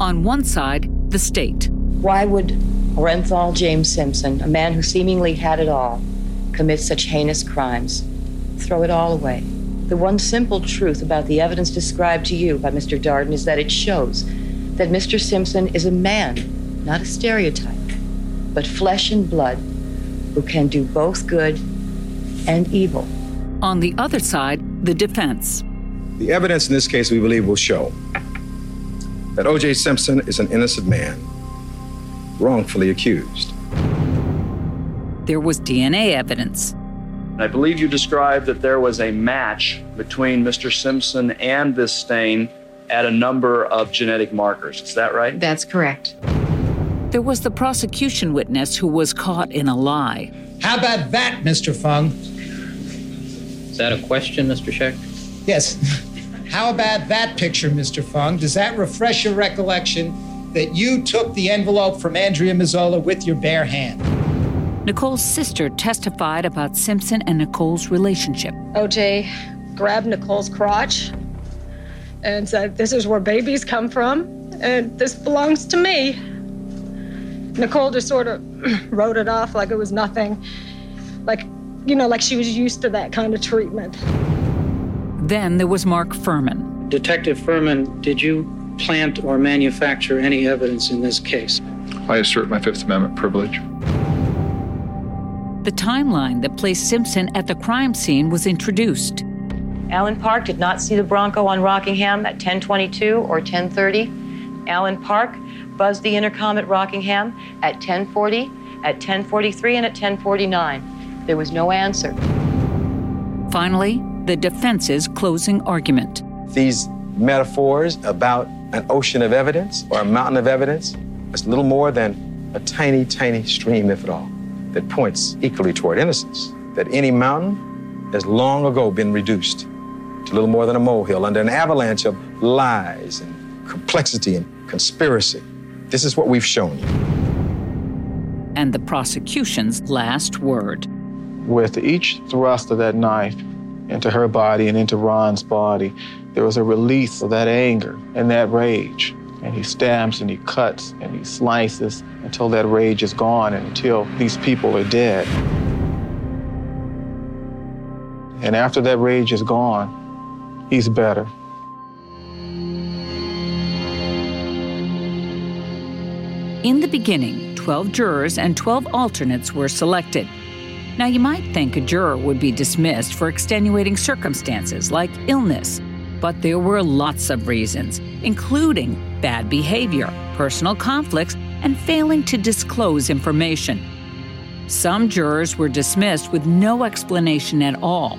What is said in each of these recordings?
On one side, the state. Why would Orenthal James Simpson, a man who seemingly had it all, commit such heinous crimes? Throw it all away. The one simple truth about the evidence described to you by Mr. Darden is that it shows that Mr. Simpson is a man, not a stereotype, but flesh and blood, who can do both good and evil. On the other side, the defense. The evidence in this case, we believe, will show that O.J. Simpson is an innocent man, wrongfully accused. There was DNA evidence. I believe you described that there was a match between Mr. Simpson and this stain at a number of genetic markers. Is that right? That's correct. There was the prosecution witness who was caught in a lie. How about that, Mr. Fung? Is that a question, Mr. Scheck? Yes. How about that picture, Mr. Fung? Does that refresh your recollection that you took the envelope from Andrea Mazzola with your bare hand? Nicole's sister testified about Simpson and Nicole's relationship. OJ grabbed Nicole's crotch and said, This is where babies come from, and this belongs to me. Nicole just sort of wrote it off like it was nothing. Like, you know, like she was used to that kind of treatment. Then there was Mark Fuhrman. Detective Fuhrman, did you plant or manufacture any evidence in this case? I assert my Fifth Amendment privilege. The timeline that placed Simpson at the crime scene was introduced. Allan Park did not see the Bronco on Rockingham at 1022 or 1030. Allan Park buzzed the intercom at Rockingham at 1040, at 1043, and at 1049. There was no answer. Finally, the defense's closing argument. These metaphors about an ocean of evidence or a mountain of evidence is little more than a tiny, tiny stream, if at all, that points equally toward innocence. That any mountain has long ago been reduced to little more than a molehill under an avalanche of lies and complexity and conspiracy. This is what we've shown you. And the prosecution's last word. With each thrust of that knife into her body and into Ron's body, there was a release of that anger and that rage. And he stabs and he cuts and he slices until that rage is gone and until these people are dead. And after that rage is gone, he's better. In the beginning, 12 jurors and 12 alternates were selected. Now, you might think a juror would be dismissed for extenuating circumstances like illness, but there were lots of reasons, including bad behavior, personal conflicts, and failing to disclose information. Some jurors were dismissed with no explanation at all.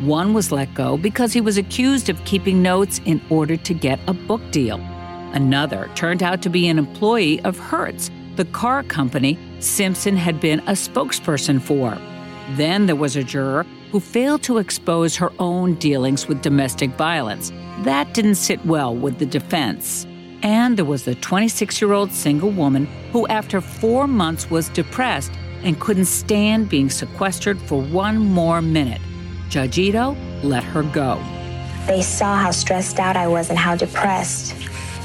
One was let go because he was accused of keeping notes in order to get a book deal. Another turned out to be an employee of Hertz, the car company Simpson had been a spokesperson for. Then there was a juror who failed to expose her own dealings with domestic violence. That didn't sit well with the defense. And there was the 26 year old single woman who, after four months, was depressed and couldn't stand being sequestered for one more minute. Judge Ito let her go. They saw how stressed out I was and how depressed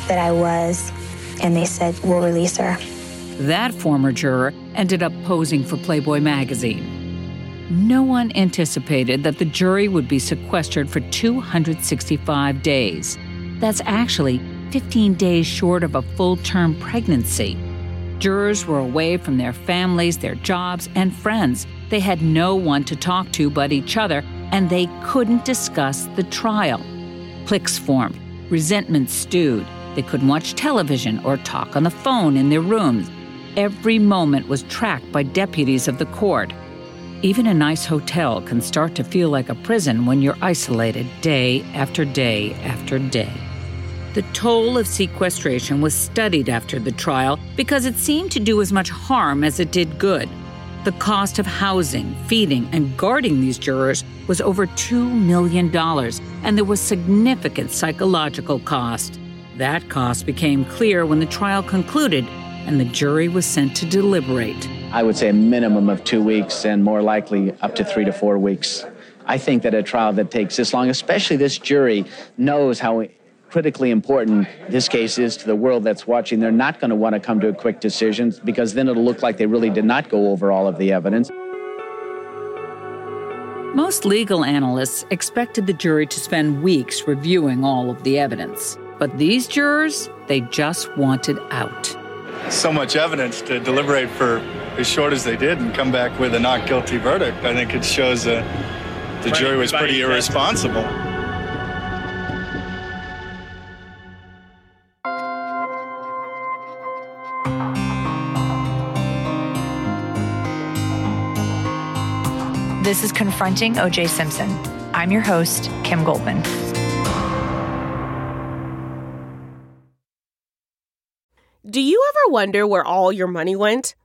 that I was, and they said, We'll release her. That former juror ended up posing for Playboy magazine. No one anticipated that the jury would be sequestered for 265 days. That's actually 15 days short of a full term pregnancy. Jurors were away from their families, their jobs, and friends. They had no one to talk to but each other, and they couldn't discuss the trial. Cliques formed, resentment stewed. They couldn't watch television or talk on the phone in their rooms. Every moment was tracked by deputies of the court. Even a nice hotel can start to feel like a prison when you're isolated day after day after day. The toll of sequestration was studied after the trial because it seemed to do as much harm as it did good. The cost of housing, feeding, and guarding these jurors was over $2 million, and there was significant psychological cost. That cost became clear when the trial concluded and the jury was sent to deliberate. I would say a minimum of two weeks and more likely up to three to four weeks. I think that a trial that takes this long, especially this jury, knows how critically important this case is to the world that's watching. They're not going to want to come to a quick decision because then it'll look like they really did not go over all of the evidence. Most legal analysts expected the jury to spend weeks reviewing all of the evidence. But these jurors, they just wanted out. So much evidence to deliberate for as short as they did and come back with a not guilty verdict. I think it shows that the jury was pretty irresponsible. This is Confronting OJ Simpson. I'm your host, Kim Goldman. Do you ever wonder where all your money went?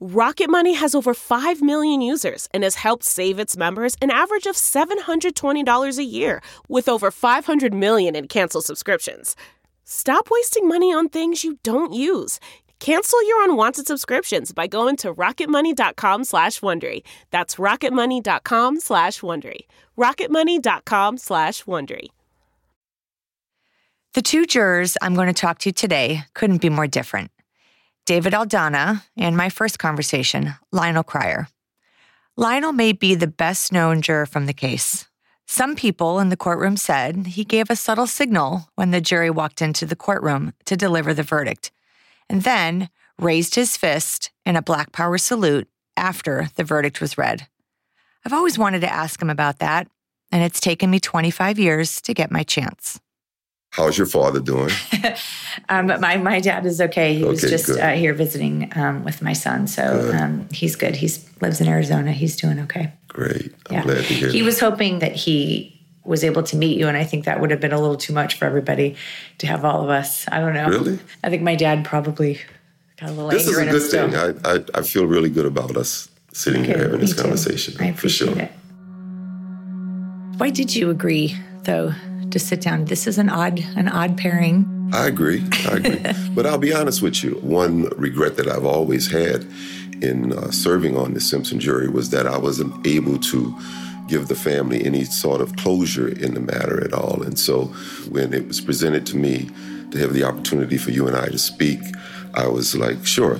Rocket Money has over 5 million users and has helped save its members an average of $720 a year, with over 500 million in canceled subscriptions. Stop wasting money on things you don't use. Cancel your unwanted subscriptions by going to rocketmoney.com slash Wondery. That's rocketmoney.com slash Wondery. rocketmoney.com slash Wondery. The two jurors I'm going to talk to today couldn't be more different. David Aldana and my first conversation, Lionel Cryer. Lionel may be the best known juror from the case. Some people in the courtroom said he gave a subtle signal when the jury walked into the courtroom to deliver the verdict, and then raised his fist in a Black Power salute after the verdict was read. I've always wanted to ask him about that, and it's taken me 25 years to get my chance. How's your father doing? um, my my dad is okay. He was just uh, here visiting um, with my son, so Good. um, he's good. He lives in Arizona. He's doing okay. Great. I'm Yeah. glad to hear He that. was hoping that he was able to meet you, and I think that would have been a little too much for everybody to have all of us. I don't know. Really? I think my dad probably got a little This is a good still. thing. I, I, I feel really good about us sitting Okay, here having this too. conversation. I for sure. it. Why did you agree, though, to sit down? This is an odd, an odd pairing. I agree. I agree. but I'll be honest with you. One regret that I've always had in uh, serving on the Simpson jury was that I wasn't able to give the family any sort of closure in the matter at all. And so when it was presented to me to have the opportunity for you and I to speak, I was like, sure.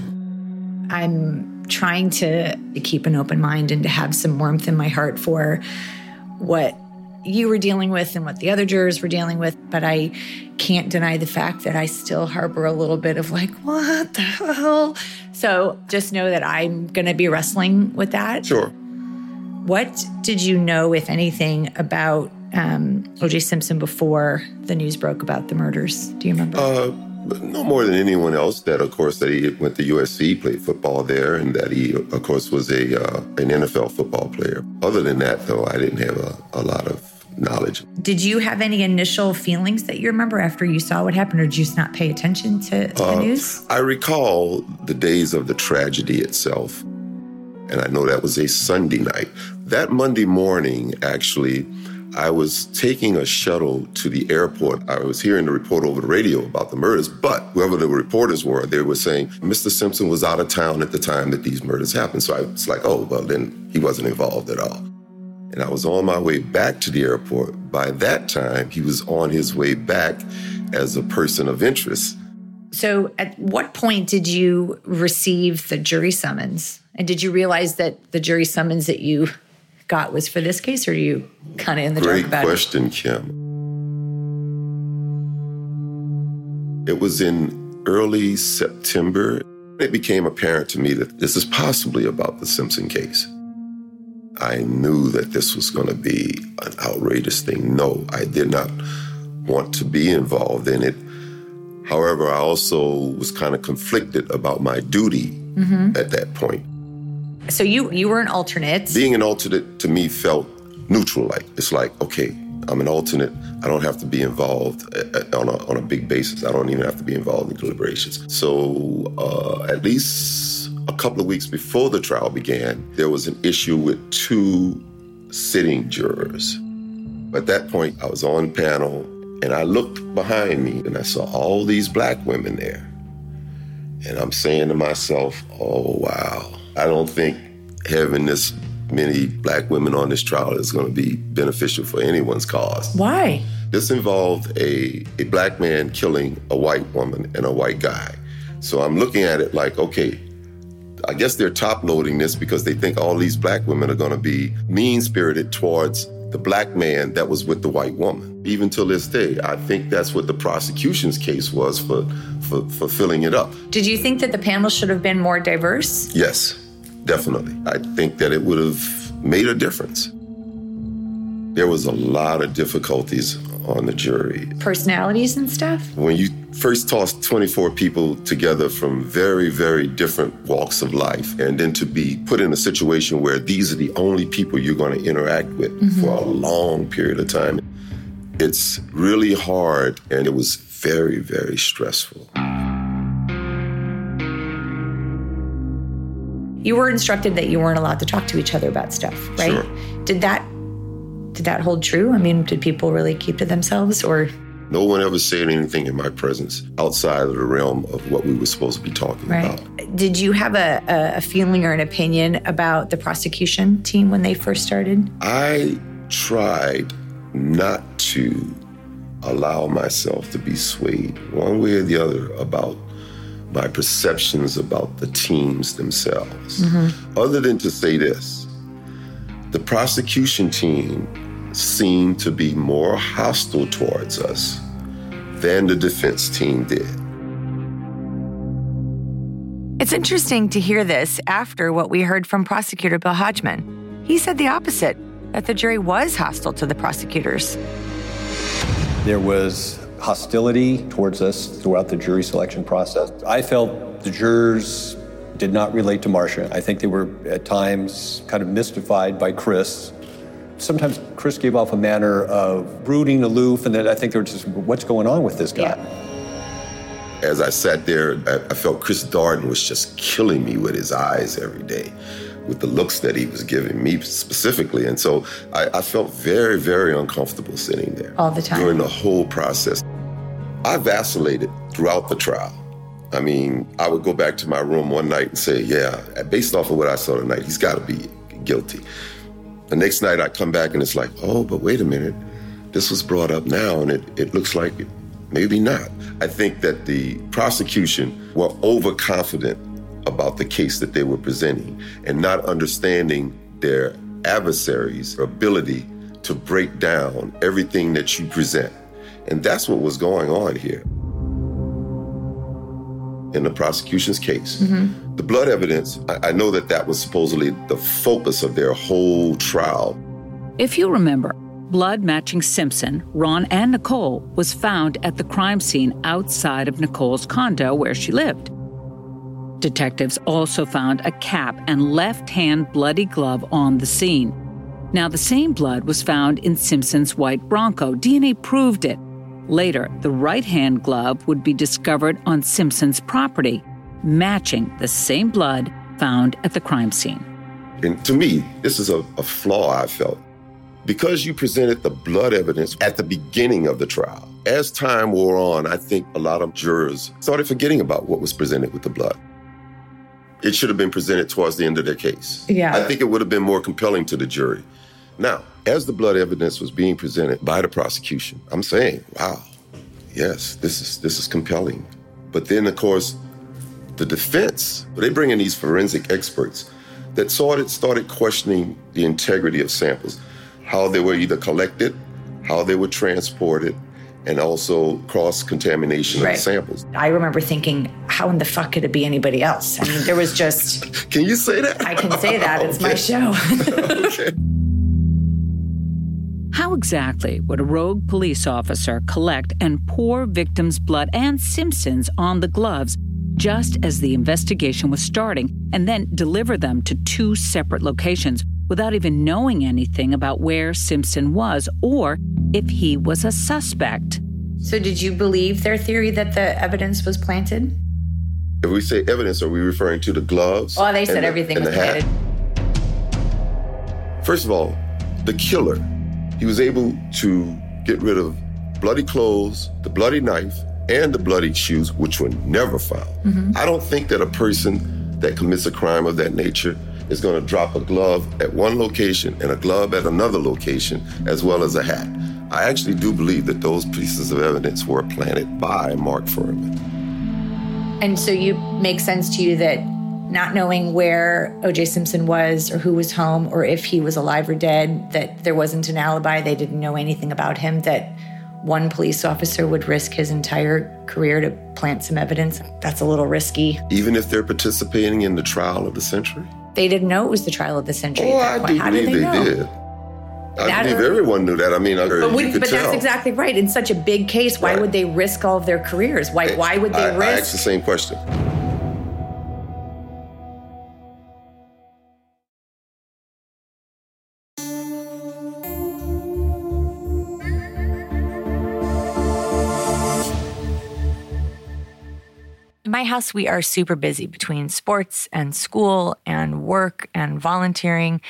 I'm trying to keep an open mind and to have some warmth in my heart for what you were dealing with and what the other jurors were dealing with. But I can't deny the fact that I still harbor a little bit of like, what the hell? So just know that I'm going to be wrestling with that. Sure. What did you know, if anything, about um, OJ Simpson before the news broke about the murders? Do you remember? Uh, no more than anyone else. That, of course, that he went to USC, played football there, and that he, of course, was a uh, an NFL football player. Other than that, though, I didn't have a, a lot of knowledge. Did you have any initial feelings that you remember after you saw what happened, or did you just not pay attention to, to the Uh, news? I recall the days of the tragedy itself, and I know that was a Sunday night. That Monday morning, actually, I was taking a shuttle to the airport. I was hearing the report over the radio about the murders, but whoever the reporters were, they were saying Mr. Simpson was out of town at the time that these murders happened. So I was like, oh, well, then he wasn't involved at all. And I was on my way back to the airport. By that time, he was on his way back as a person of interest. So, at what point did you receive the jury summons? And did you realize that the jury summons that you got was for this case, or are you kind of in the dark Great about question, Kim. It was in early September. It became apparent to me that this is possibly about the Simpson case. I knew that this was going to be an outrageous thing. No, I did not want to be involved in it. However, I also was kind of conflicted about my duty? Mhm. at that point. So you you were an alternate. Being an alternate to me felt neutral. Like it's like, okay, I'm an alternate. I don't have to be involved uh, uh, on a, on a big basis. I don't even have to be involved in deliberations. So uh, at least a couple of weeks before the trial began, there was an issue with two sitting jurors. At that point, I was on panel and I looked behind me and I saw all these black women there. And I'm saying to myself, oh, wow, I don't think having this many black women on this trial is going to be beneficial for anyone's cause. Why? This involved a, a black man killing a white woman and a white guy. So I'm looking at it like, okay, I guess they're top loading this because they think all these black women are going to be mean spirited towards the black man that was with the white woman. Even till this day, I think that's what the prosecution's case was for, for, for filling it up. Did you think that the panel should have been more diverse? Yes, definitely. I think that it would have made a difference. There was a lot of difficulties on the jury. Personalities and stuff? When you first toss 24 people together from very, very different walks of life, and then to be put in a situation where these are the only people you're going to interact with mm-hmm. for a long period of time, it's really hard and it was very, very stressful. You were instructed that you weren't allowed to talk to each other about stuff, right? Sure. Did that did that hold true? I mean, did people really keep to themselves or? No one ever said anything in my presence outside of the realm of what we were supposed to be talking right. about. Did you have a, a feeling or an opinion about the prosecution team when they first started? I tried not to allow myself to be swayed one way or the other about my perceptions about the teams themselves. Mm-hmm. Other than to say this, the prosecution team seemed to be more hostile towards us than the defense team did. It's interesting to hear this after what we heard from prosecutor Bill Hodgman. He said the opposite that the jury was hostile to the prosecutors. There was hostility towards us throughout the jury selection process. I felt the jurors did not relate to Marcia. I think they were at times kind of mystified by Chris sometimes Chris gave off a manner of brooding, aloof, and then I think they were just, what's going on with this guy? Yeah. As I sat there, I, felt Chris Darden was just killing me with his eyes every day, with the looks that he was giving me specifically. And so I, I felt very, very uncomfortable sitting there. All the time. During the whole process. I vacillated throughout the trial. I mean, I would go back to my room one night and say, yeah, based off of what I saw tonight, he's got to be guilty. The next night I come back and it's like, oh, but wait a minute. This was brought up now and it, it looks like it, maybe not. I think that the prosecution were overconfident about the case that they were presenting and not understanding their adversaries' ability to break down everything that you present. And that's what was going on here in the prosecution's case. Mm-hmm. The blood evidence, I, I know that that was supposedly the focus of their whole trial. If you remember, blood matching Simpson, Ron, and Nicole was found at the crime scene outside of Nicole's condo where she lived. Detectives also found a cap and left hand bloody glove on the scene. Now, the same blood was found in Simpson's white Bronco. DNA proved it, Later, the right hand glove would be discovered on Simpson's property, matching the same blood found at the crime scene. And to me, this is a, a flaw I felt. Because you presented the blood evidence at the beginning of the trial, as time wore on, I think a lot of jurors started forgetting about what was presented with the blood. It should have been presented towards the end of their case. Yeah. I think it would have been more compelling to the jury. Now, as the blood evidence was being presented by the prosecution, I'm saying, wow, yes, this is this is compelling. But then of course, the defense, they bring in these forensic experts that started started questioning the integrity of samples, how they were either collected, how they were transported, and also cross contamination right. of the samples. I remember thinking, how in the fuck could it be anybody else? I mean, there was just. can you say that? I can say that. It's my show. okay. How exactly would a rogue police officer collect and pour victims' blood and Simpson's on the gloves just as the investigation was starting and then deliver them to two separate locations without even knowing anything about where Simpson was or if he was a suspect. So, did you believe their theory that the evidence was planted? If we say evidence, are we referring to the gloves? Oh, they said and the- everything and was the hat? planted. First of all, the killer, he was able to get rid of bloody clothes, the bloody knife, and the bloody shoes, which were never found. Mhm. I don't think that a person that commits a crime of that nature is going to drop a glove at one location and a glove at another location, as well as a hat. I actually do believe that those pieces of evidence were planted by Mark Fuhrman. And so, you make sense to you that not knowing where OJ Simpson was or who was home or if he was alive or dead, that there wasn't an alibi, they didn't know anything about him, that one police officer would risk his entire career to plant some evidence. That's a little risky. Even if they're participating in the trial of the century? They didn't know it was the trial of the century. Oh, at that I point. do How believe did they, know? did. I That- believe everyone knew that. I mean, I, But, we, but that's exactly right. In such a big case, why would they risk all of their careers? Why why would they I, I risk? asked the same question. My house, we are super busy between sports and school and work and volunteering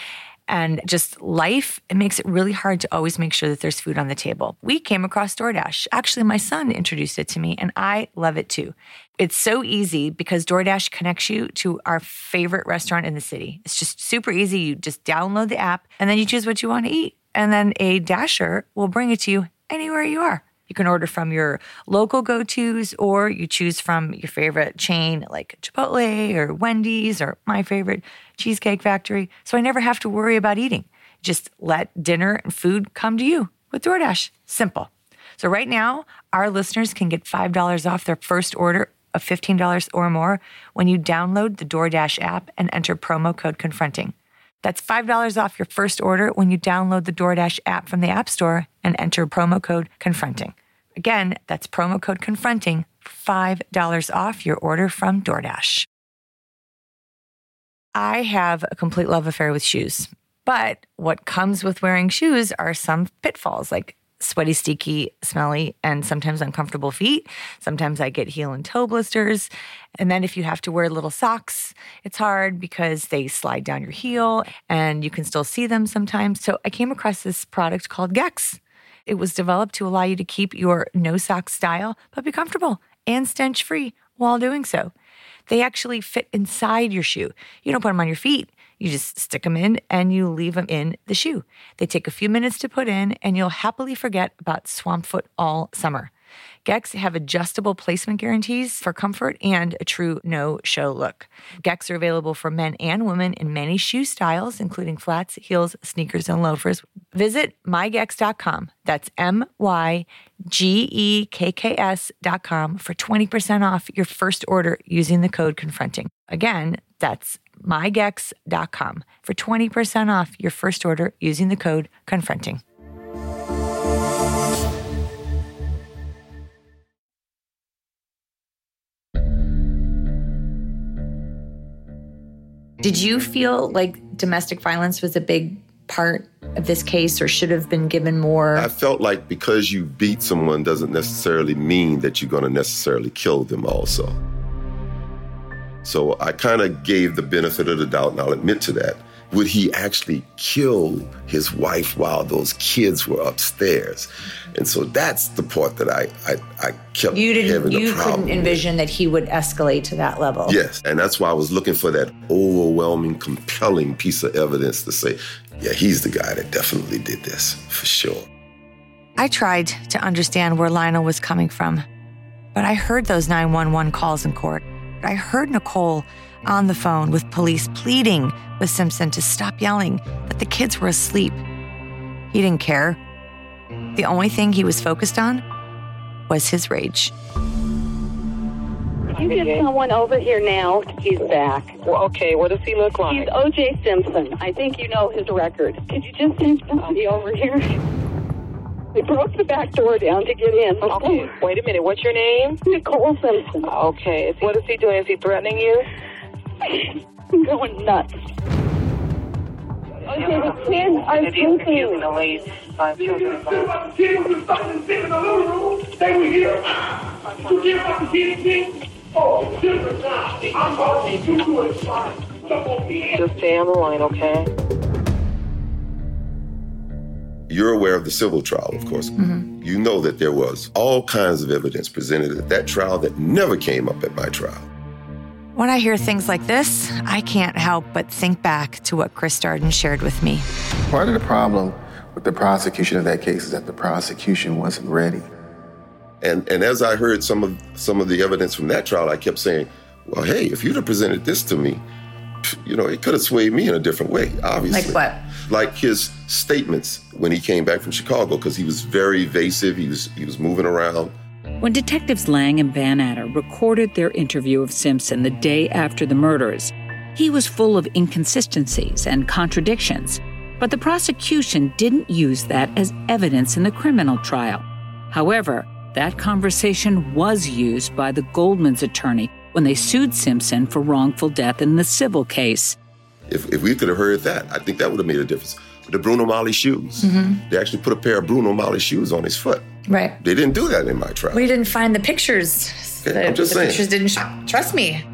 and just life. It makes it really hard to always make sure that there's food on the table. We came across DoorDash. Actually, my son introduced it to me, and I love it too. It's so easy because DoorDash connects you to our favorite restaurant in the city. It's just super easy. You just download the app and then you choose what you want to eat. And then a Dasher will bring it to you anywhere you are. You can order from your local go tos or you choose from your favorite chain like Chipotle or Wendy's or my favorite Cheesecake Factory. So I never have to worry about eating. Just let dinner and food come to you with DoorDash. Simple. So right now, our listeners can get $5 off their first order of $15 or more when you download the DoorDash app and enter promo code confronting. That's $5 off your first order when you download the DoorDash app from the App Store and enter promo code confronting. Again, that's promo code confronting $5 off your order from DoorDash. I have a complete love affair with shoes, but what comes with wearing shoes are some pitfalls like sweaty, sticky, smelly, and sometimes uncomfortable feet. Sometimes I get heel and toe blisters. And then if you have to wear little socks, it's hard because they slide down your heel and you can still see them sometimes. So I came across this product called Gekks. It was developed to allow you to keep your no sock style, but be comfortable and stench free while doing so. They actually fit inside your shoe. You don't put them on your feet. You just stick them in and you leave them in the shoe. They take a few minutes to put in and you'll happily forget about swamp foot all summer. Gekks have adjustable placement guarantees for comfort and a true no show look. Gekks are available for men and women in many shoe styles, including flats, heels, sneakers, and loafers. Visit mygekks.com. That's M Y G E K K S.com for 20% off your first order using the code confronting. Again, that's mygekks.com for 20% off your first order using the code confronting. Did you feel like domestic violence was a big part of this case or should have been given more? I felt like because you beat someone doesn't necessarily mean that you're going to necessarily kill them also. So I kind of gave the benefit of the doubt, and I'll admit to that. Would he actually kill his wife while those kids were upstairs? And so that's the part that I I, I kept you didn't having you a problem couldn't envision that he would escalate to that level. Yes, and that's why I was looking for that overwhelming, compelling piece of evidence to say, yeah, he's the guy that definitely did this for sure. I tried to understand where Lionel was coming from, but I heard those 911 calls in court. I heard Nicole on the phone with police pleading with Simpson to stop yelling that the kids were asleep. He didn't care. The only thing he was focused on was his rage. You get someone over here now. He's back. Well, okay, what does he look like? He's O.J. Simpson. I think you know his record. Could you just send somebody over here? We broke the back door down to get in. Okay, wait a minute. What's your name? Nicole Simpson. Okay. Is he, what is he doing? Is he threatening you? I'm going nuts. Okay, the kids are sleeping. the late uh, five children. Kids was fucking sitting in the living room. They were here. You can't fucking see anything. Oh, it's different now. I'm talking to you and it's fine. Jump on me. Just stay on the line, okay? You're aware of the civil trial, of course. Mm-hmm. Mm-hmm. You know that there was all kinds of evidence presented at that trial that never came up at my trial. When I hear things like this, I can't help but think back to what Chris Darden shared with me. Part of the problem with the prosecution of that case is that the prosecution wasn't ready. And and as I heard some of some of the evidence from that trial, I kept saying, "Well, hey, if you'd have presented this to me, you know, it could have swayed me in a different way." Obviously, Like what? Like his statements when he came back from Chicago, because he was very evasive. He was he was moving around. When detectives Lange and Vannatter recorded their interview of Simpson the day after the murders, he was full of inconsistencies and contradictions. But the prosecution didn't use that as evidence in the criminal trial. However, that conversation was used by the Goldman's attorney when they sued Simpson for wrongful death in the civil case. If, if we could have heard that, I think that would have made a difference. The Bruno Magli shoes. Mhm. They actually put a pair of Bruno Magli shoes on his foot. Right. They didn't do that in my trial. We didn't find the pictures. The, I'm just the saying. pictures didn't sh- trust me.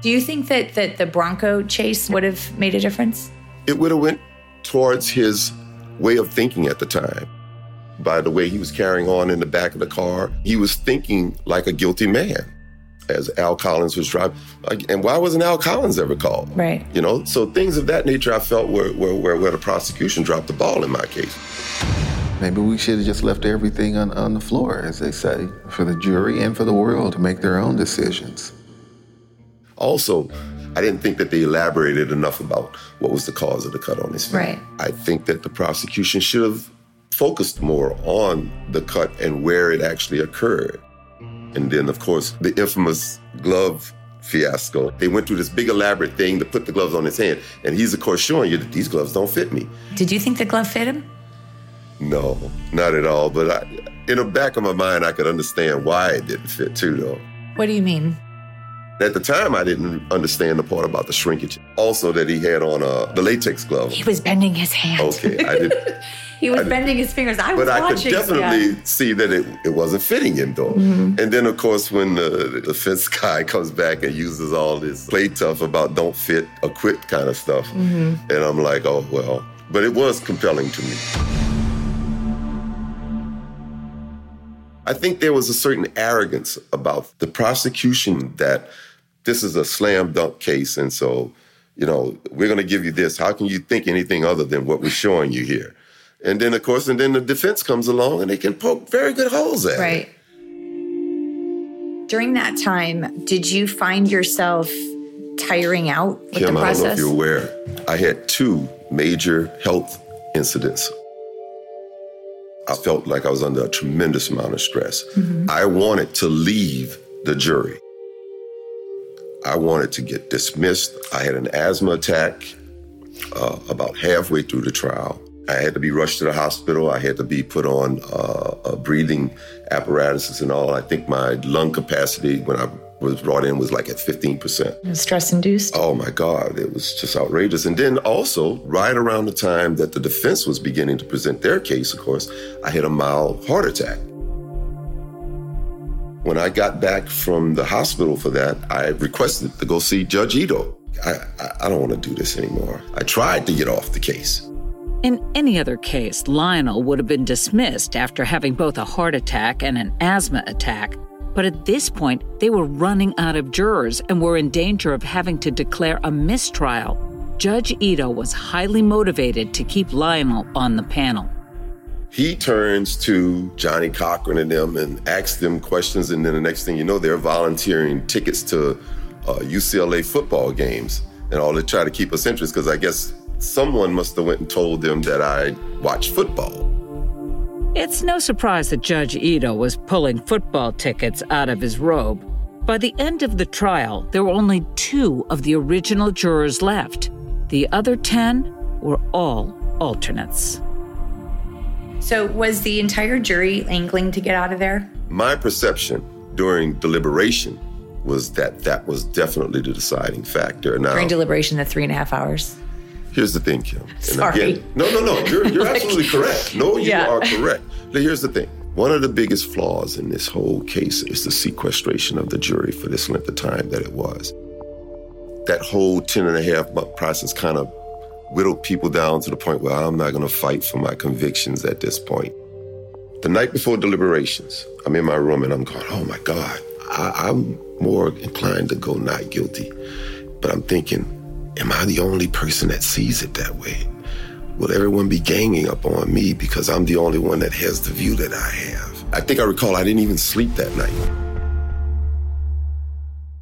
Do you think that, that the Bronco chase would have made a difference? It would have went towards his way of thinking at the time. By the way he was carrying on in the back of the car, he was thinking like a guilty man. As Al Cowlings was driving, Like, and why wasn't Al Cowlings ever called? Right. You know, so things of that nature I felt were, were, were where the prosecution dropped the ball in my case. Maybe we should have just left everything on, on the floor, as they say, for the jury and for the world to make their own decisions. Also, I didn't think that they elaborated enough about what was the cause of the cut on his face. Right. I think that the prosecution should have focused more on the cut and where it actually occurred. And then, of course, the infamous glove fiasco. They went through this big elaborate thing to put the gloves on his hand. And he's, of course, showing you that these gloves don't fit me. Did you think the glove fit him? No, not at all. But I, in the back of my mind, I could understand why it didn't fit too, though. What do you mean? At the time, I didn't understand the part about the shrinkage. Also, that he had on uh, the latex glove. He was bending his hand. Okay, I did. He was I- bending his fingers. I was watching but I could definitely yeah. see that it, it wasn't fitting him, though. Mhm. And then, of course, when the, the defense guy comes back and uses all this play tough about don't fit, acquit kind of stuff. Mhm. And I'm like, oh, well. But it was compelling to me. I think there was a certain arrogance about the prosecution that this is a slam dunk case. And so, you know, we're going to give you this. How can you think anything other than what we're showing you here? And then, of course, and then the defense comes along and they can poke very good holes at it. Right. During that time, did you find yourself tiring out with Kim, the I don't know if you're aware. I had two major health incidents. I felt like I was under a tremendous amount of stress. Mhm. I wanted to leave the jury. I wanted to get dismissed. I had an asthma attack uh, about halfway through the trial. I had to be rushed to the hospital. I had to be put on uh, breathing apparatuses and all. I think my lung capacity when I was brought in was like at 15%. Stress induced? Oh my God, it was just outrageous. And then also, right around the time that the defense was beginning to present their case, of course, I had a mild heart attack. When I got back from the hospital for that, I requested to go see Judge Ito. I, I, I don't want to do this anymore. I tried to get off the case. In any other case, Lionel would have been dismissed after having both a heart attack and an asthma attack. But at this point, they were running out of jurors and were in danger of having to declare a mistrial. Judge Ito was highly motivated to keep Lionel on the panel. He turns to Johnnie Cochran and them and asks them questions, and then the next thing you know, they're volunteering tickets to uh, UCLA football games and all to try to keep us interested. Because I guess someone must have went and told them that I watched football. It's no surprise that Judge Ito was pulling football tickets out of his robe. By the end of the trial, there were only two of the original jurors left. The other 10 were all alternates. So, was the entire jury angling to get out of there? My perception during deliberation was that that was definitely the deciding factor. Now, During deliberation, the three and a half hours. Here's the thing, Kim. And Sorry. Again, no, no, no. You're, you're absolutely correct. No, you Yeah. are correct. Now, here's the thing. One of the biggest flaws in this whole case is the sequestration of the jury for this length of time that it was. That whole 10 and a half month process kind of whittled people down to the point where I'm not going to fight for my convictions at this point. The night before deliberations, I'm in my room and I'm going, oh my God, I, I'm more inclined to go not guilty. But I'm thinking, am I the only person that sees it that way? Will everyone be ganging up on me because I'm the only one that has the view that I have? I think I recall I didn't even sleep that night.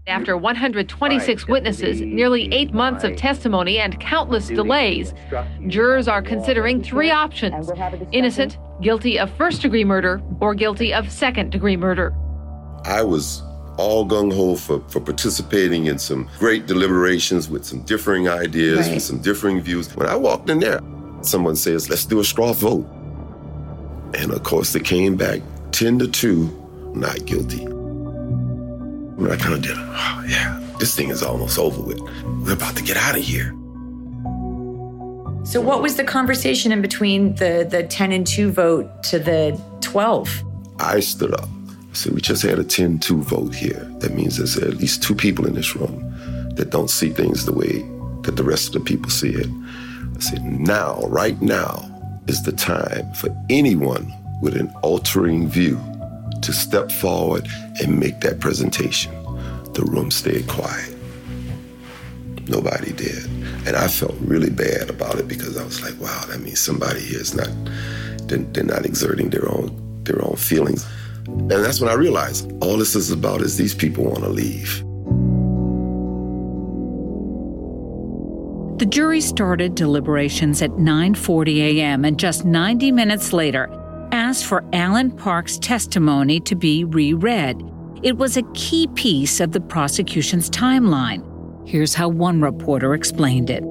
After 126 witnesses, nearly eight months of testimony, and countless delays, jurors are considering three options innocent, guilty of first degree murder, or guilty of second degree murder. I was all gung ho for, for participating in some great deliberations with some differing ideas, Right. with some differing views. When I walked in there, someone says, let's do a straw vote. And of course, it came back 10 to 2, not guilty. And I kind of did, oh, yeah, this thing is almost over with. We're about to get out of here. So, what was the conversation in between the the ten and two vote to the twelve? I stood up. Said, we just had a 10 2 vote here. That means there's at least two people in this room that don't see things the way that the rest of the people see it. I said, now, right now, is the time for anyone with an altering view to step forward and make that presentation. The room stayed quiet. Nobody did. And I felt really bad about it because I was like, wow, that means somebody here is not, they're, they're not exerting their own, their own feelings. And that's when I realized all this is about is these people want to leave. The jury started deliberations at 9:40 a.m. and just 90 minutes later asked for Allan Park's testimony to be reread. It was a key piece of the prosecution's timeline. Here's how one reporter explained it.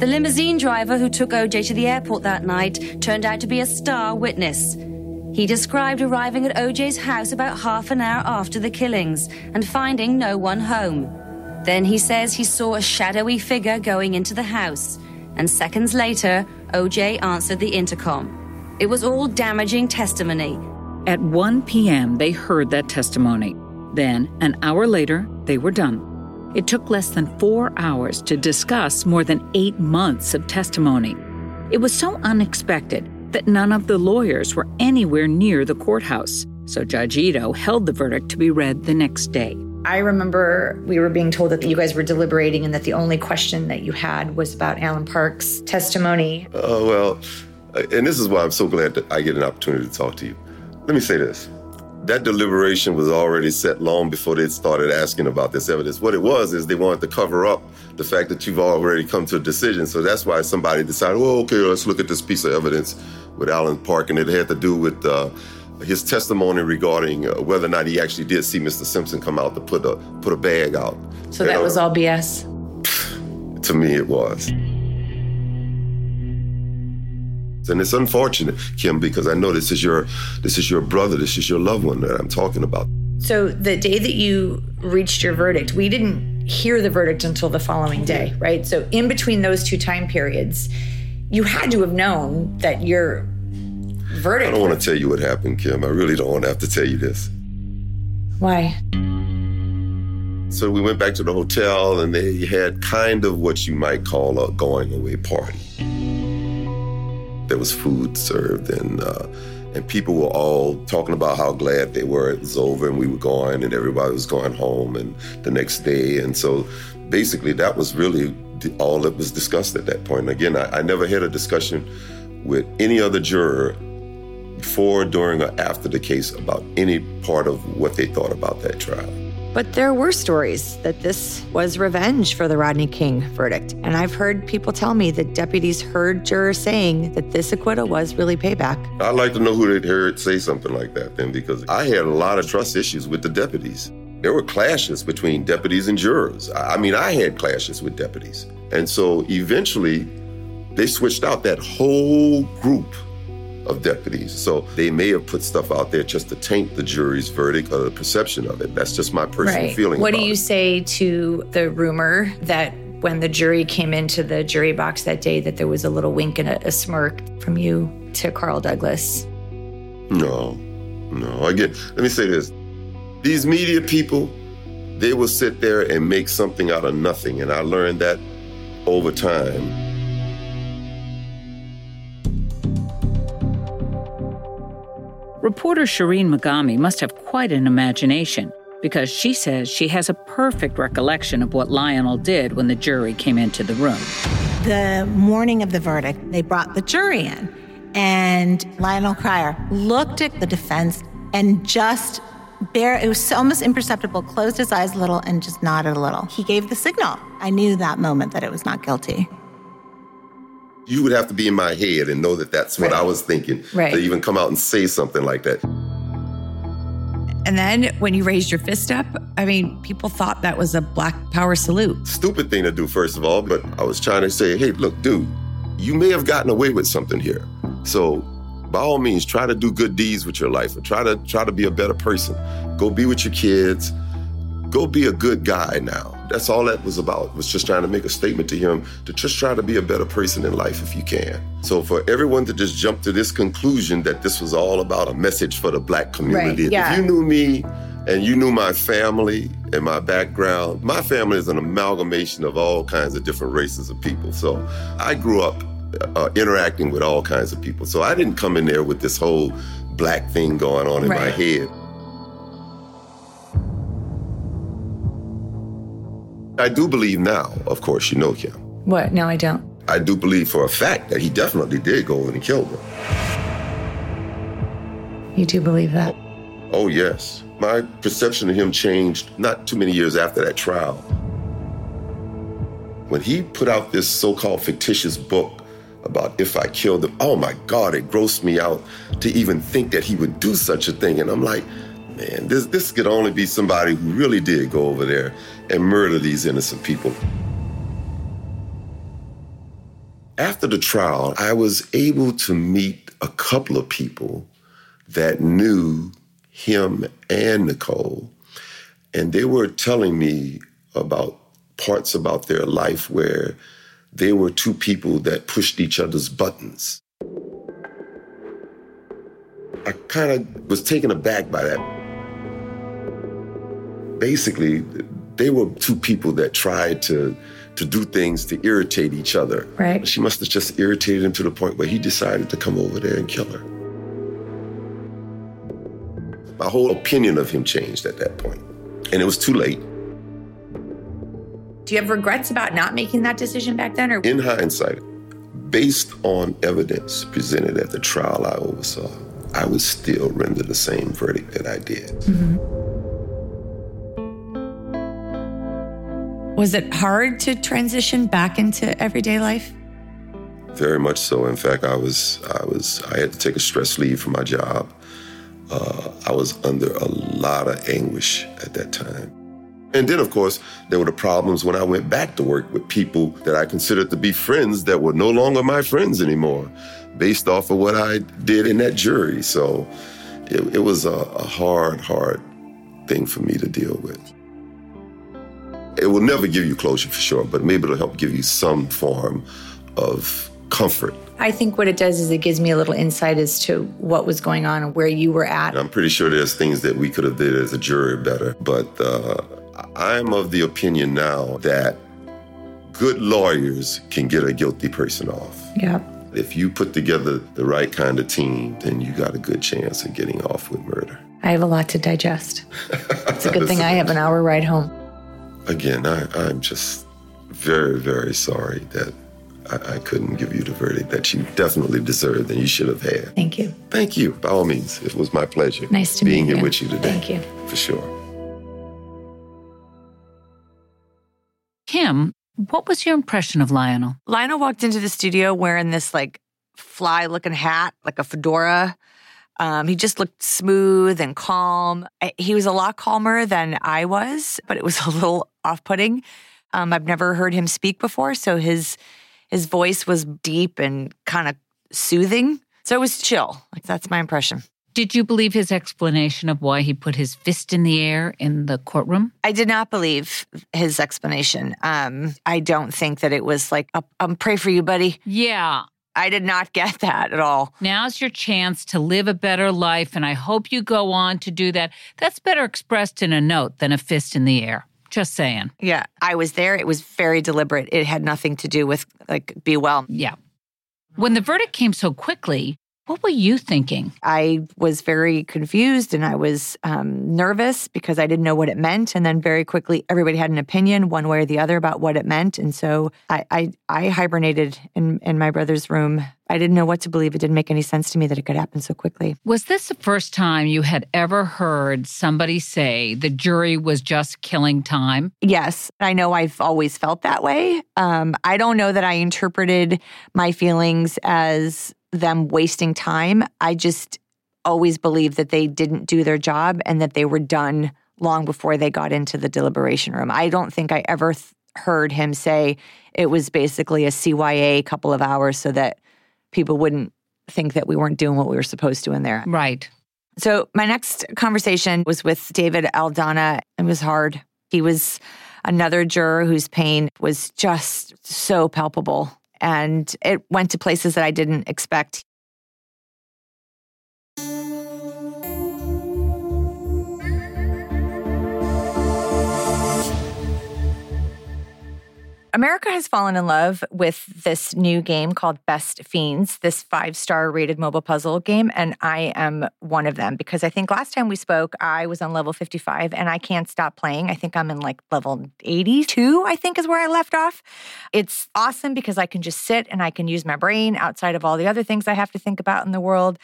The limousine driver who took OJ to the airport that night turned out to be a star witness. He described arriving at OJ's house about half an hour after the killings and finding no one home. Then he says he saw a shadowy figure going into the house, and seconds later, OJ answered the intercom. It was all damaging testimony. At 1 p.m., they heard that testimony. Then, an hour later, they were done. It took less than four hours to discuss more than eight months of testimony. It was so unexpected that none of the lawyers were anywhere near the courthouse, so Judge Ito held the verdict to be read the next day. I remember we were being told that you guys were deliberating and that the only question that you had was about Allan Park's testimony. Oh, well, uh, and this is why I'm so glad that I get an opportunity to talk to you. Let me say this. That deliberation was already set long before they started asking about this evidence. What it was is they wanted to cover up the fact that you've already come to a decision. So that's why somebody decided, well, okay, let's look at this piece of evidence with Allan Park, and it had to do with uh, his testimony regarding uh, whether or not he actually did see Mr. Simpson come out to put a put a bag out. So that And, uh, was all BS. to me, it was. And it's unfortunate, Kim, because I know this is your this is your brother, this is your loved one that I'm talking about. So the day that you reached your verdict, we didn't hear the verdict until the following day, right? So in between those two time periods, you had to have known that your verdict. I don't want to tell you what happened, Kim. I really don't want to have to tell you this. Why? So we went back to the hotel and they had kind of what you might call a going away party. There was food served and uh, and people were all talking about how glad they were it was over and we were going and everybody was going home and the next day. And so basically that was really all that was discussed at that point. Again, I, I never had a discussion with any other juror before, during, or after the case about any part of what they thought about that trial. But there were stories that this was revenge for the Rodney King verdict. And I've heard people tell me that deputies heard jurors saying that this acquittal was really payback. I'd like to know who they'd heard say something like that then, because I had a lot of trust issues with the deputies. There were clashes between deputies and jurors. I mean, I had clashes with deputies. And so eventually, they switched out that whole group of deputies. So they may have put stuff out there just to taint the jury's verdict or the perception of it. That's just my personal right. feeling. What do you it. say to the rumor that when the jury came into the jury box that day that there was a little wink and a, a smirk from you to Carl Douglas? No, no. Again, let me say this. These media people, they will sit there and make something out of nothing. And I learned that over time. Reporter Shireen Magami must have quite an imagination because she says she has a perfect recollection of what Lionel did when the jury came into the room. The morning of the verdict, they brought the jury in, and Lionel Cryer looked at the defense and just bare it was almost imperceptible closed his eyes a little and just nodded a little. He gave the signal. I knew that moment that it was not guilty You would have to be in my head and know that that's what I was thinking Right. to even come out and say something like that. And then when you raised your fist up, I mean, people thought that was a black power salute. Stupid thing to do, first of all, but I was trying to say, hey, look, dude, you may have gotten away with something here. So by all means, try to do good deeds with your life and try to try to be a better person. Go be with your kids. Go be a good guy now. That's all that was about. Was just trying to make a statement to him to just try to be a better person in life if you can. So for everyone to just jump to this conclusion that this was all about a message for the black community. Right, yeah. If you knew me and you knew my family and my background, my family is an amalgamation of all kinds of different races of people. So I grew up uh, interacting with all kinds of people. So I didn't come in there with this whole black thing going on in my head. I do believe now, of course, you know Kim. What? No, I don't. I do believe for a fact that he definitely did go over and kill her. You do believe that? Oh, oh, yes. My perception of him changed not too many years after that trial. When he put out this so called fictitious book about if I killed him, oh my God, it grossed me out to even think that he would do such a thing. And I'm like, man, this, this could only be somebody who really did go over there and murder these innocent people. After the trial, I was able to meet a couple of people that knew him and Nicole. And they were telling me about parts about their life where they were two people that pushed each other's buttons. I kind of was taken aback by that. Basically, they were two people that tried to to do things to irritate each other. Right. She must have just irritated him to the point where he decided to come over there and kill her. My whole opinion of him changed at that point. And it was too late. Do you have regrets about not making that decision back then? Or In hindsight, based on evidence presented at the trial I oversaw, I would still render the same verdict that I did. Mm-hmm. Was it hard to transition back into everyday life? Very much so. In fact, I was I was I had to take a stress leave from my job. Uh, I was under a lot of anguish at that time. And then, of course, there were the problems when I went back to work with people that I considered to be friends that were no longer my friends anymore, based off of what I did in that jury. So it, it was a, a hard, hard thing for me to deal with. It will never give you closure for sure, but maybe it'll help give you some form of comfort. I think what it does is it gives me a little insight as to what was going on and where you were at. I'm pretty sure there's things that we could have did as a jury better, but uh, I'm of the opinion now that good lawyers can get a guilty person off. Yeah. If you put together the right kind of team, then you got a good chance of getting off with murder. I have a lot to digest. It's a good thing I have an hour ride home. Again, I, I'm just very, very sorry that I, I couldn't give you the verdict that you definitely deserved and you should have had. Thank you. Thank you. By all means, it was my pleasure. Nice to being here you. with you today. Thank you. For sure. Kim, what was your impression of Lionel? Lionel walked into the studio wearing this like fly looking hat, like a fedora. Um, he just looked smooth and calm. He was a lot calmer than I was, but it was a little off putting. Um, I've never heard him speak before, so his his voice was deep and kind of soothing. So it was chill. Like that's my impression. Did you believe his explanation of why he put his fist in the air in the courtroom? I did not believe his explanation. Um, I don't think that it was like, I'm um, pray for you, buddy. Yeah. I did not get that at all. Now's your chance to live a better life, and I hope you go on to do that. That's better expressed in a note than a fist in the air. Just saying. Yeah. I was there. It was very deliberate. It had nothing to do with, like, be well. Yeah. When the verdict came so quickly, what were you thinking? I was very confused and I was um, nervous because I didn't know what it meant. And then very quickly, everybody had an opinion one way or the other about what it meant. And so I, I, I hibernated in, in my brother's room. I didn't know what to believe. It didn't make any sense to me that it could happen so quickly. Was this the first time you had ever heard somebody say the jury was just killing time? Yes. I know I've always felt that way. Um, I don't know that I interpreted my feelings as them wasting time. I just always believed that they didn't do their job and that they were done long before they got into the deliberation room. I don't think I ever th- heard him say it was basically a CYA couple of hours so that people wouldn't think that we weren't doing what we were supposed to in there. Right. So my next conversation was with David Aldana. It was hard. He was another juror whose pain was just so palpable and it went to places that I didn't expect. America has fallen in love with this new game called Best Fiends, this five star rated mobile puzzle game. And I am one of them because I think last time we spoke, I was on level 55 and I can't stop playing. I think I'm in like level 82, I think is where I left off. It's awesome because I can just sit and I can use my brain outside of all the other things I have to think about in the world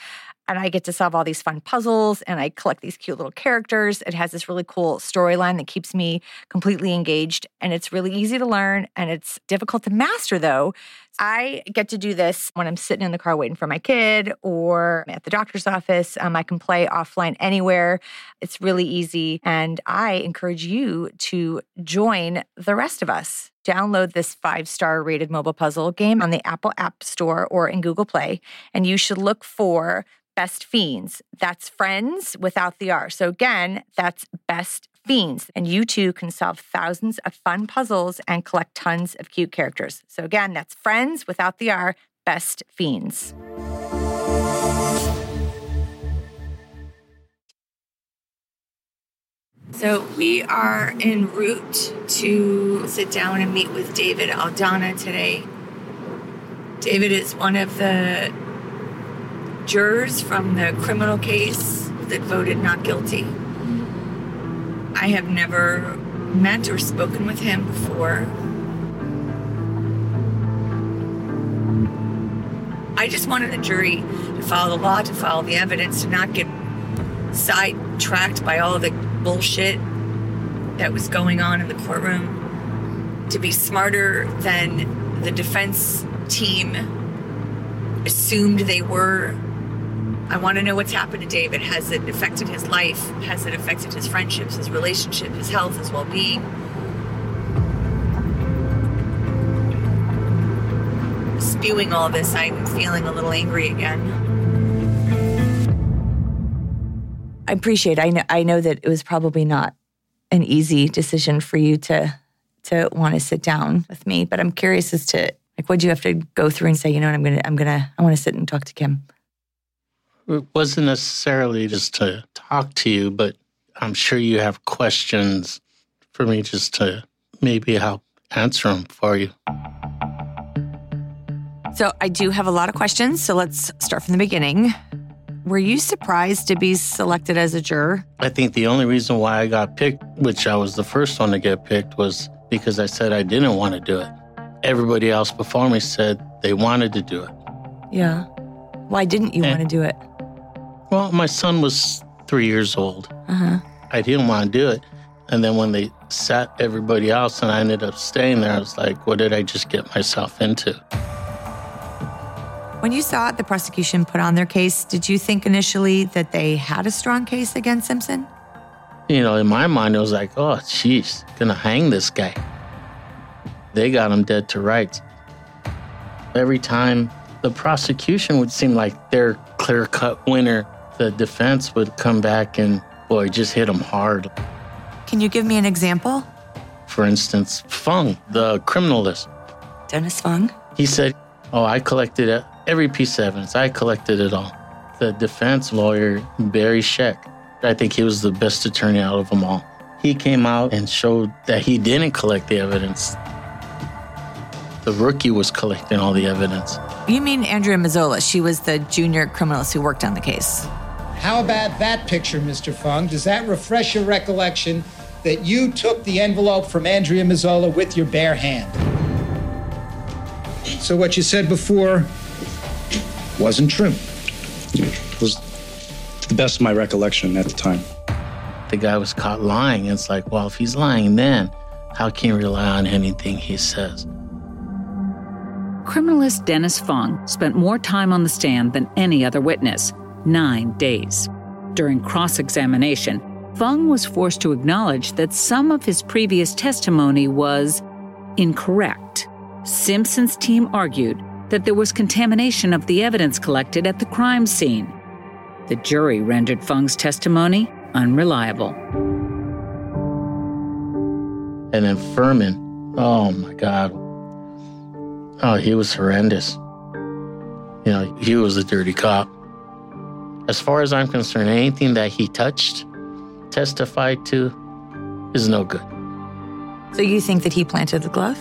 and I get to solve all these fun puzzles and I collect these cute little characters. It has this really cool storyline that keeps me completely engaged and it's really easy to learn and it's difficult to master though. I get to do this when I'm sitting in the car waiting for my kid or at the doctor's office. Um, I can play offline anywhere. It's really easy. And I encourage you to join the rest of us. Download this five star rated mobile puzzle game on the Apple App Store or in Google Play. And you should look for Best Fiends. That's friends without the R. So again, that's Best Fiends. And you too can solve thousands of fun puzzles and collect tons of cute characters. So again, that's friends without the R, Best Fiends. So we are en route to sit down and meet with David Aldana today. David is one of the jurors from the criminal case that voted not guilty. I have never met or spoken with him before. I just wanted the jury to follow the law, to follow the evidence, to not get sidetracked by all the bullshit that was going on in the courtroom, to be smarter than the defense team assumed they were I want to know what's happened to David. Has it affected his life? Has it affected his friendships, his relationship, his health, his well being? Spewing all this, I'm feeling a little angry again. I appreciate. I know. I know that it was probably not an easy decision for you to to want to sit down with me, but I'm curious as to like what do you have to go through and say. You know, what, I'm gonna. I'm gonna. I want to sit and talk to Kim it wasn't necessarily just to talk to you, but I'm sure you have questions for me just to maybe help answer them for you. So, I do have a lot of questions. So, let's start from the beginning. Were you surprised to be selected as a juror? I think the only reason why I got picked, which I was the first one to get picked, was because I said I didn't want to do it. Everybody else before me said they wanted to do it. Yeah. Why didn't you and, want to do it? Well, my son was three years old. Uh-huh. I didn't want to do it. And then when they sat everybody else and I ended up staying there, I was like, what did I just get myself into? When you saw the prosecution put on their case, did you think initially that they had a strong case against Simpson? You know, in my mind, it was like, oh, jeez, gonna hang this guy. They got him dead to rights. Every time the prosecution would seem like their clear cut winner the defense would come back and, boy, just hit him hard. Can you give me an example? For instance, Fung, the criminalist. Dennis Fung? He said, Oh, I collected every piece of evidence. I collected it all. The defense lawyer, Barry Scheck, I think he was the best attorney out of them all. He came out and showed that he didn't collect the evidence. The rookie was collecting all the evidence. You mean Andrea Mazzola? She was the junior criminalist who worked on the case. How about that picture, Mr. Fung? Does that refresh your recollection that you took the envelope from Andrea Mazzola with your bare hand? So what you said before wasn't true. It was to the best of my recollection at the time. The guy was caught lying. It's like, well, if he's lying then, how can you rely on anything he says? Criminalist Dennis Fung spent more time on the stand than any other witness nine days. During cross examination, Fung was forced to acknowledge that some of his previous testimony was incorrect. Simpson's team argued that there was contamination of the evidence collected at the crime scene. The jury rendered Fung's testimony unreliable. And then Fuhrman, oh my God. Oh, he was horrendous. You know, he was a dirty cop. As far as I'm concerned, anything that he touched, testified to, is no good. So you think that he planted the glove?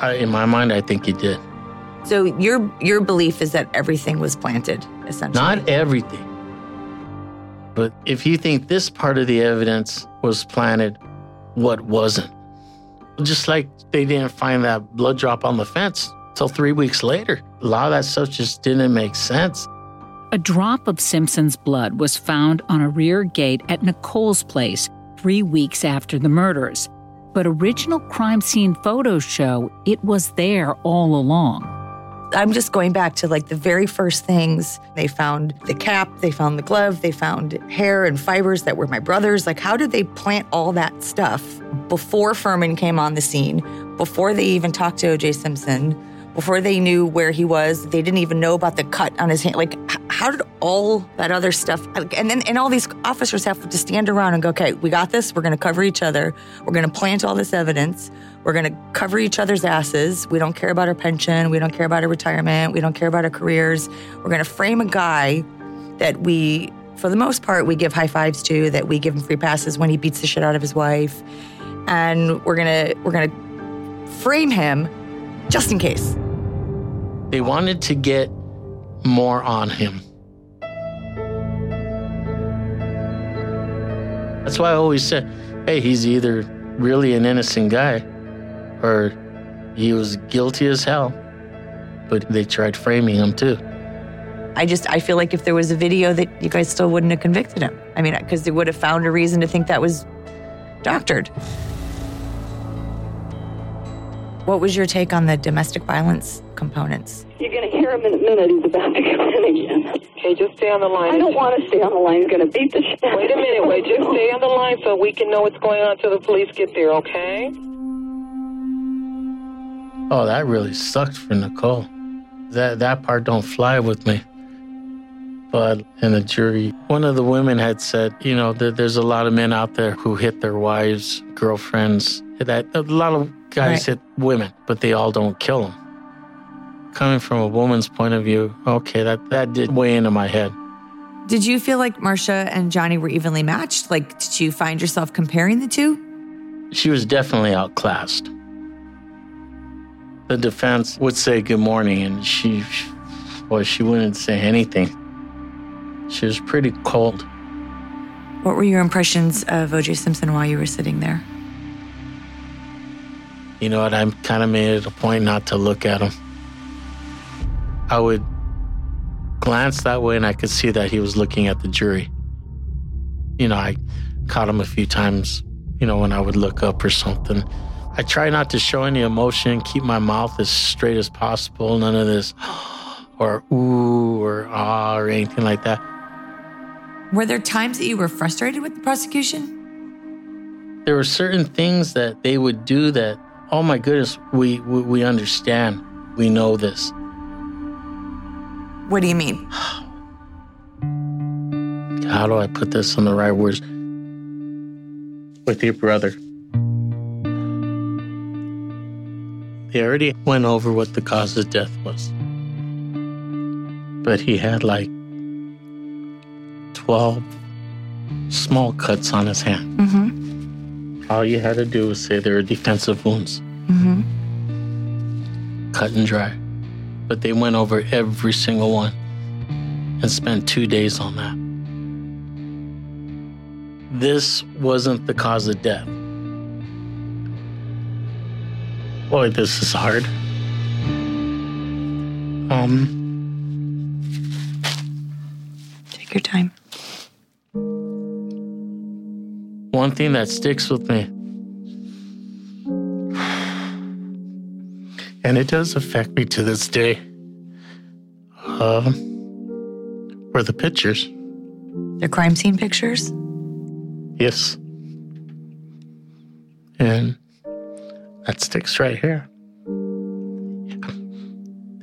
I, in my mind, I think he did. So your your belief is that everything was planted, essentially. Not everything. But if you think this part of the evidence was planted, what wasn't? Just like they didn't find that blood drop on the fence till three weeks later. A lot of that stuff just didn't make sense. A drop of Simpson's blood was found on a rear gate at Nicole's place three weeks after the murders. But original crime scene photos show it was there all along. I'm just going back to like the very first things. They found the cap, they found the glove, they found hair and fibers that were my brother's. Like, how did they plant all that stuff before Fuhrman came on the scene, before they even talked to OJ Simpson, before they knew where he was? They didn't even know about the cut on his hand. Like, how did all that other stuff, and then, and all these officers have to stand around and go, okay, we got this. We're going to cover each other. We're going to plant all this evidence. We're going to cover each other's asses. We don't care about our pension. We don't care about our retirement. We don't care about our careers. We're going to frame a guy that we, for the most part, we give high fives to, that we give him free passes when he beats the shit out of his wife. And we're going to, we're going to frame him just in case. They wanted to get more on him. That's why I always said, hey, he's either really an innocent guy or he was guilty as hell. But they tried framing him too. I just I feel like if there was a video that you guys still wouldn't have convicted him. I mean, because they would have found a reason to think that was doctored. What was your take on the domestic violence components? You're going to hear him in a minute. He's about to come in again. Okay, just stay on the line. I don't want to stay on the line. He's going to beat the shit. Wait a minute. Wait, just stay on the line so we can know what's going on till the police get there, okay? Oh, that really sucked for Nicole. That that part don't fly with me. But in the jury, one of the women had said, you know, that there's a lot of men out there who hit their wives, girlfriends. That a lot of guys Right. hit women, but they all don't kill them. Coming from a woman's point of view, okay, that that did weigh into my head. Did you feel like Marcia and Johnnie were evenly matched? Like, did you find yourself comparing the two? She was definitely outclassed. The defense would say good morning, and she, well, she wouldn't say anything. She was pretty cold. What were your impressions of OJ Simpson while you were sitting there? You know what? I kind of made it a point not to look at him. I would glance that way, and I could see that he was looking at the jury. You know, I caught him a few times, you know, when I would look up or something. I try not to show any emotion, keep my mouth as straight as possible, none of this or ooh or ah or anything like that. Were there times that you were frustrated with the prosecution? There were certain things that they would do that, oh my goodness, we, we, we understand. We know this. What do you mean? how do I put this in the right words? With your brother. They already went over what the cause of death was. But he had like 12 small cuts on his hand. Mm-hmm. All you had to do was say they were defensive wounds, Mm-hmm. cut and dry. But they went over every single one and spent two days on that. This wasn't the cause of death. Boy, this is hard. Um, Take your time. one thing that sticks with me, and it does affect me to this day, uh, were the pictures. The crime scene pictures? Yes. And that sticks right here. They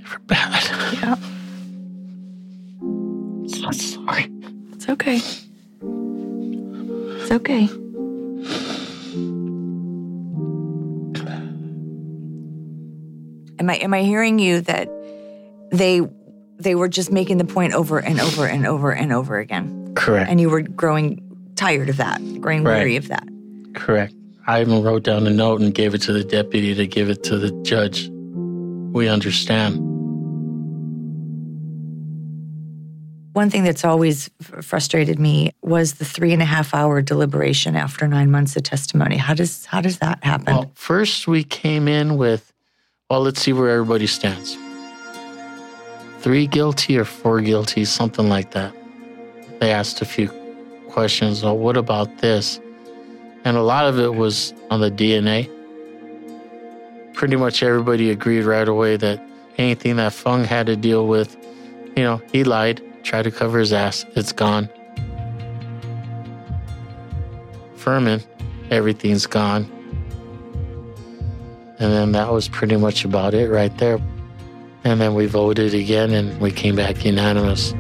were bad. Yeah. So sorry. It's okay. It's okay. Am I am I hearing you that they they were just making the point over and over and over and over again? Correct. And you were growing tired of that, growing Right. weary of that. Correct. I even wrote down a note and gave it to the deputy to give it to the judge. We understand. One thing that's always frustrated me was the three and a half hour deliberation after nine months of testimony. How does how does that happen? Well, first we came in with, well, let's see where everybody stands. Three guilty or four guilty, something like that. They asked a few questions. Well, what about this? And a lot of it was on the DNA. Pretty much everybody agreed right away that anything that Fung had to deal with, you know, he lied, tried to cover his ass, it's gone. Fuhrman, everything's gone. And then that was pretty much about it right there. And then we voted again and we came back unanimous.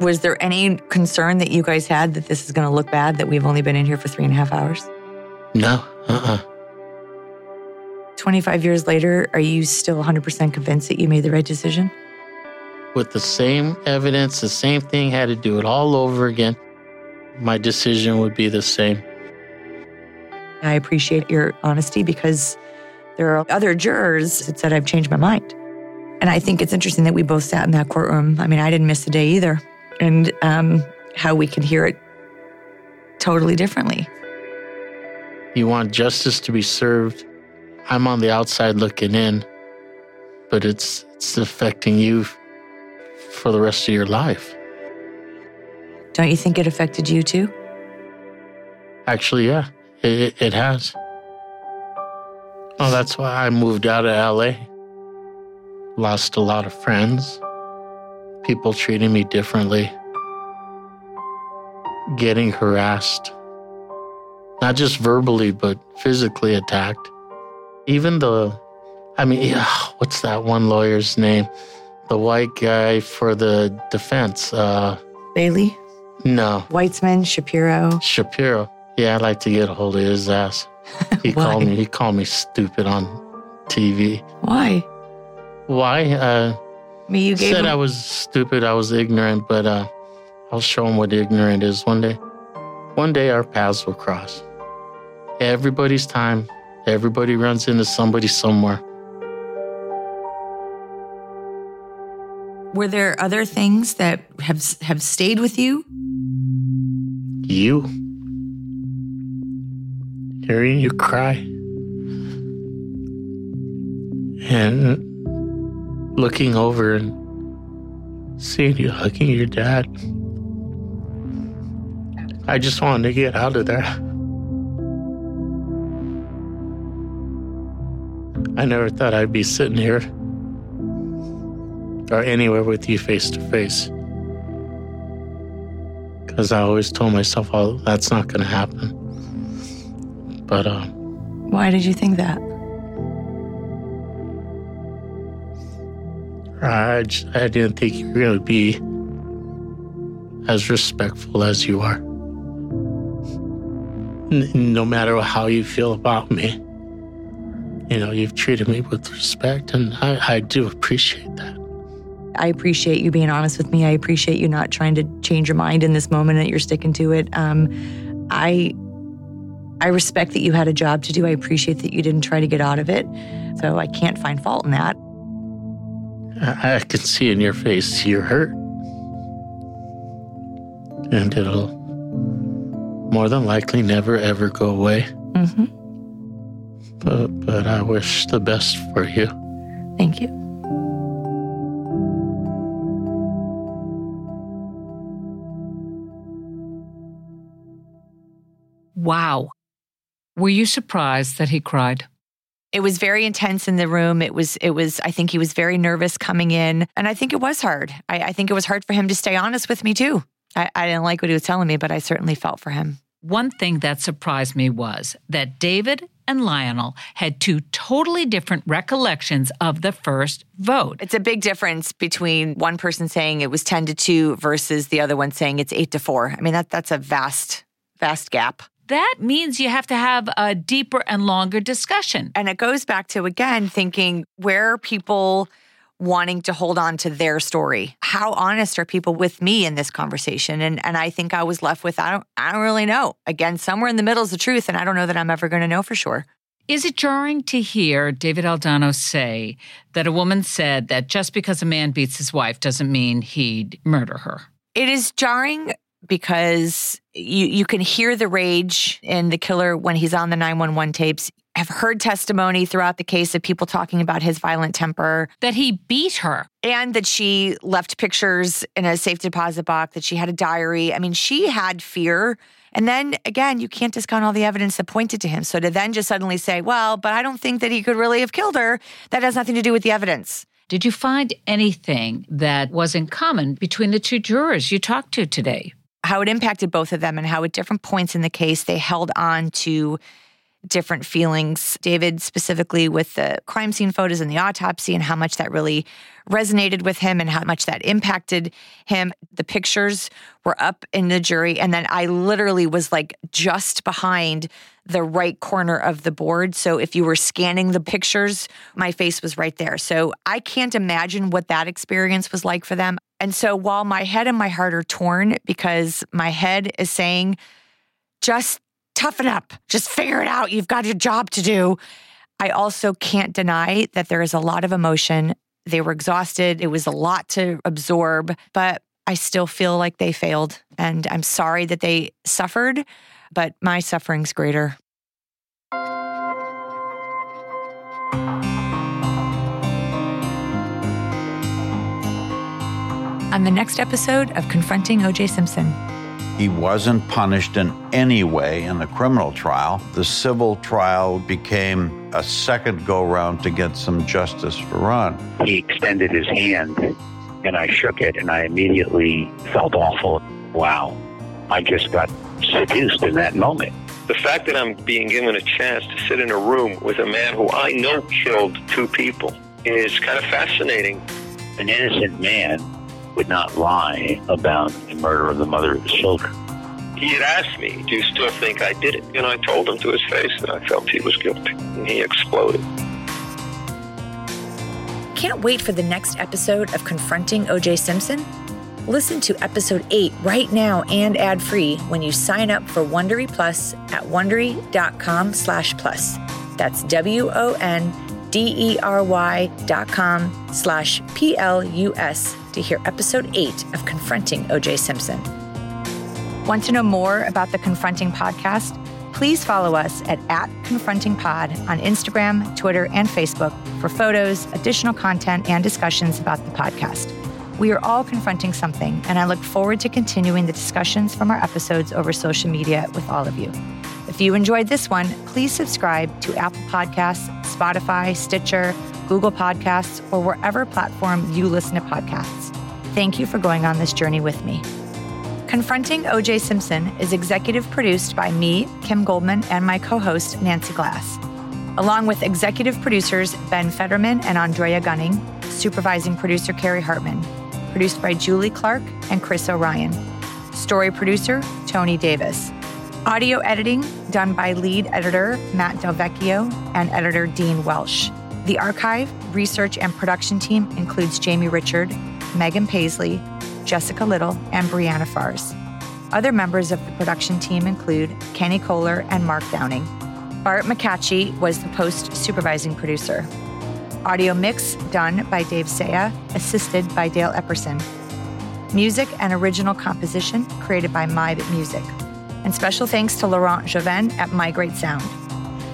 Was there any concern that you guys had that this is going to look bad, that we've only been in here for three and a half hours? No, uh uh 25 years later, are you still 100% convinced that you made the right decision? With the same evidence, the same thing, had to do it all over again. My decision would be the same. I appreciate your honesty because there are other jurors that said I've changed my mind. And I think it's interesting that we both sat in that courtroom. I mean, I didn't miss a day either. And um, how we could hear it totally differently. You want justice to be served. I'm on the outside looking in, but it's it's affecting you for the rest of your life. Don't you think it affected you too? Actually, yeah, it, it, has. Oh, that's why I moved out of LA. Lost a lot of friends. People treating me differently. Getting harassed. Not just verbally, but physically attacked. Even the, I mean, what's that one lawyer's name? The white guy for the defense. Uh, Bailey, no, Weitzman, Shapiro. Shapiro. Yeah, I'd like to get a hold of his ass. He called me. He called me stupid on TV. Why? Why? Uh, I mean, you said him- I was stupid. I was ignorant, but uh, I'll show him what ignorant is one day. One day our paths will cross. Everybody's time. Everybody runs into somebody somewhere. Were there other things that have have stayed with you? You. Hearing you cry. And looking over and seeing you hugging your dad. I just wanted to get out of there. I never thought I'd be sitting here or anywhere with you face to face. Because I always told myself, oh, that's not going to happen. But uh, Why did you think that? I, just, I didn't think you were going to be as respectful as you are. N- no matter how you feel about me, you know, you've treated me with respect, and I, I do appreciate that. I appreciate you being honest with me. I appreciate you not trying to change your mind in this moment and that you're sticking to it. Um, I I respect that you had a job to do. I appreciate that you didn't try to get out of it. So I can't find fault in that. I, I can see in your face you're hurt. And it'll more than likely never ever go away. Mm-hmm. But, but I wish the best for you. Thank you. Wow. Were you surprised that he cried? It was very intense in the room. It was, it was, I think he was very nervous coming in. And I think it was hard. I, I think it was hard for him to stay honest with me too. I, I didn't like what he was telling me, but I certainly felt for him. One thing that surprised me was that David and Lionel had two totally different recollections of the first vote. It's a big difference between one person saying it was 10 to 2 versus the other one saying it's 8 to 4. I mean, that, that's a vast, vast gap. That means you have to have a deeper and longer discussion. And it goes back to, again, thinking where are people wanting to hold on to their story? How honest are people with me in this conversation? And and I think I was left with I don't I don't really know. Again, somewhere in the middle is the truth, and I don't know that I'm ever going to know for sure. Is it jarring to hear David Aldana say that a woman said that just because a man beats his wife doesn't mean he'd murder her? It is jarring because you you can hear the rage in the killer when he's on the 911 tapes. Have heard testimony throughout the case of people talking about his violent temper, that he beat her, and that she left pictures in a safe deposit box, that she had a diary. I mean, she had fear. And then again, you can't discount all the evidence that pointed to him. So to then just suddenly say, well, but I don't think that he could really have killed her, that has nothing to do with the evidence. Did you find anything that was in common between the two jurors you talked to today? How it impacted both of them and how at different points in the case they held on to different feelings. David, specifically with the crime scene photos and the autopsy, and how much that really resonated with him and how much that impacted him. The pictures were up in the jury, and then I literally was like just behind the right corner of the board. So if you were scanning the pictures, my face was right there. So I can't imagine what that experience was like for them. And so while my head and my heart are torn because my head is saying, just toughen up, just figure it out. You've got your job to do. I also can't deny that there is a lot of emotion. They were exhausted. It was a lot to absorb, but I still feel like they failed. And I'm sorry that they suffered, but my suffering's greater. On the next episode of Confronting OJ Simpson. He wasn't punished in any way in the criminal trial. The civil trial became a second go round to get some justice for Ron. He extended his hand and I shook it and I immediately felt awful. Wow. I just got seduced in that moment. The fact that I'm being given a chance to sit in a room with a man who I know killed two people is kind of fascinating. An innocent man would not lie about the murder of the mother of his children. He had asked me, Do you still think I did it? And I told him to his face that I felt he was guilty. And he exploded. Can't wait for the next episode of Confronting OJ Simpson? Listen to episode 8 right now and ad-free when you sign up for Wondery Plus at Wondery.com slash plus. That's W-O-N-D-E-R-Y dot com slash P-L-U-S to hear episode 8 of Confronting OJ Simpson. Want to know more about the Confronting podcast? Please follow us at, at Confronting Pod on Instagram, Twitter, and Facebook for photos, additional content, and discussions about the podcast. We are all confronting something, and I look forward to continuing the discussions from our episodes over social media with all of you. If you enjoyed this one, please subscribe to Apple Podcasts, Spotify, Stitcher, Google Podcasts, or wherever platform you listen to podcasts. Thank you for going on this journey with me. Confronting OJ Simpson is executive produced by me, Kim Goldman, and my co host, Nancy Glass. along with executive producers Ben Federman and Andrea Gunning, supervising producer Carrie Hartman, produced by Julie Clark and Chris O'Ryan, story producer Tony Davis, audio editing done by lead editor Matt Delvecchio and editor Dean Welsh. The archive, research, and production team includes Jamie Richard, Megan Paisley, Jessica Little, and Brianna Fars. Other members of the production team include Kenny Kohler and Mark Downing. Bart McCatchy was the post supervising producer. Audio mix done by Dave Saya, assisted by Dale Epperson. Music and original composition created by MyBit Music. And special thanks to Laurent Joven at Migrate Sound.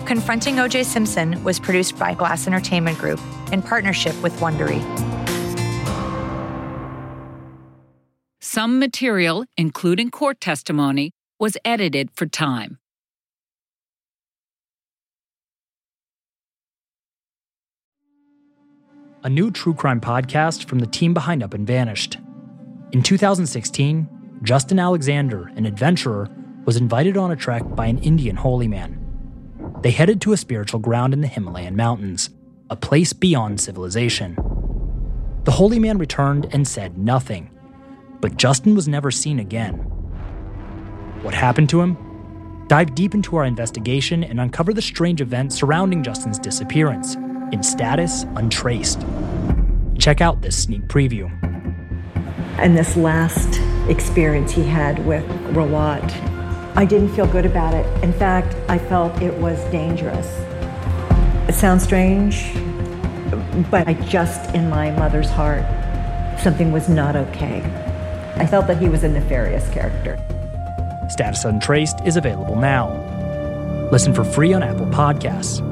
Confronting O.J. Simpson was produced by Glass Entertainment Group in partnership with Wondery. Some material, including court testimony, was edited for time. A new true crime podcast from the team behind Up and Vanished. In 2016, Justin Alexander, an adventurer, was invited on a trek by an Indian holy man. They headed to a spiritual ground in the Himalayan mountains, a place beyond civilization. The holy man returned and said nothing, but Justin was never seen again. What happened to him? Dive deep into our investigation and uncover the strange events surrounding Justin's disappearance in status untraced. Check out this sneak preview. And this last experience he had with Rawat, I didn't feel good about it. In fact, I felt it was dangerous. It sounds strange, but I just, in my mother's heart, something was not okay. I felt that he was a nefarious character. Status Untraced is available now. Listen for free on Apple Podcasts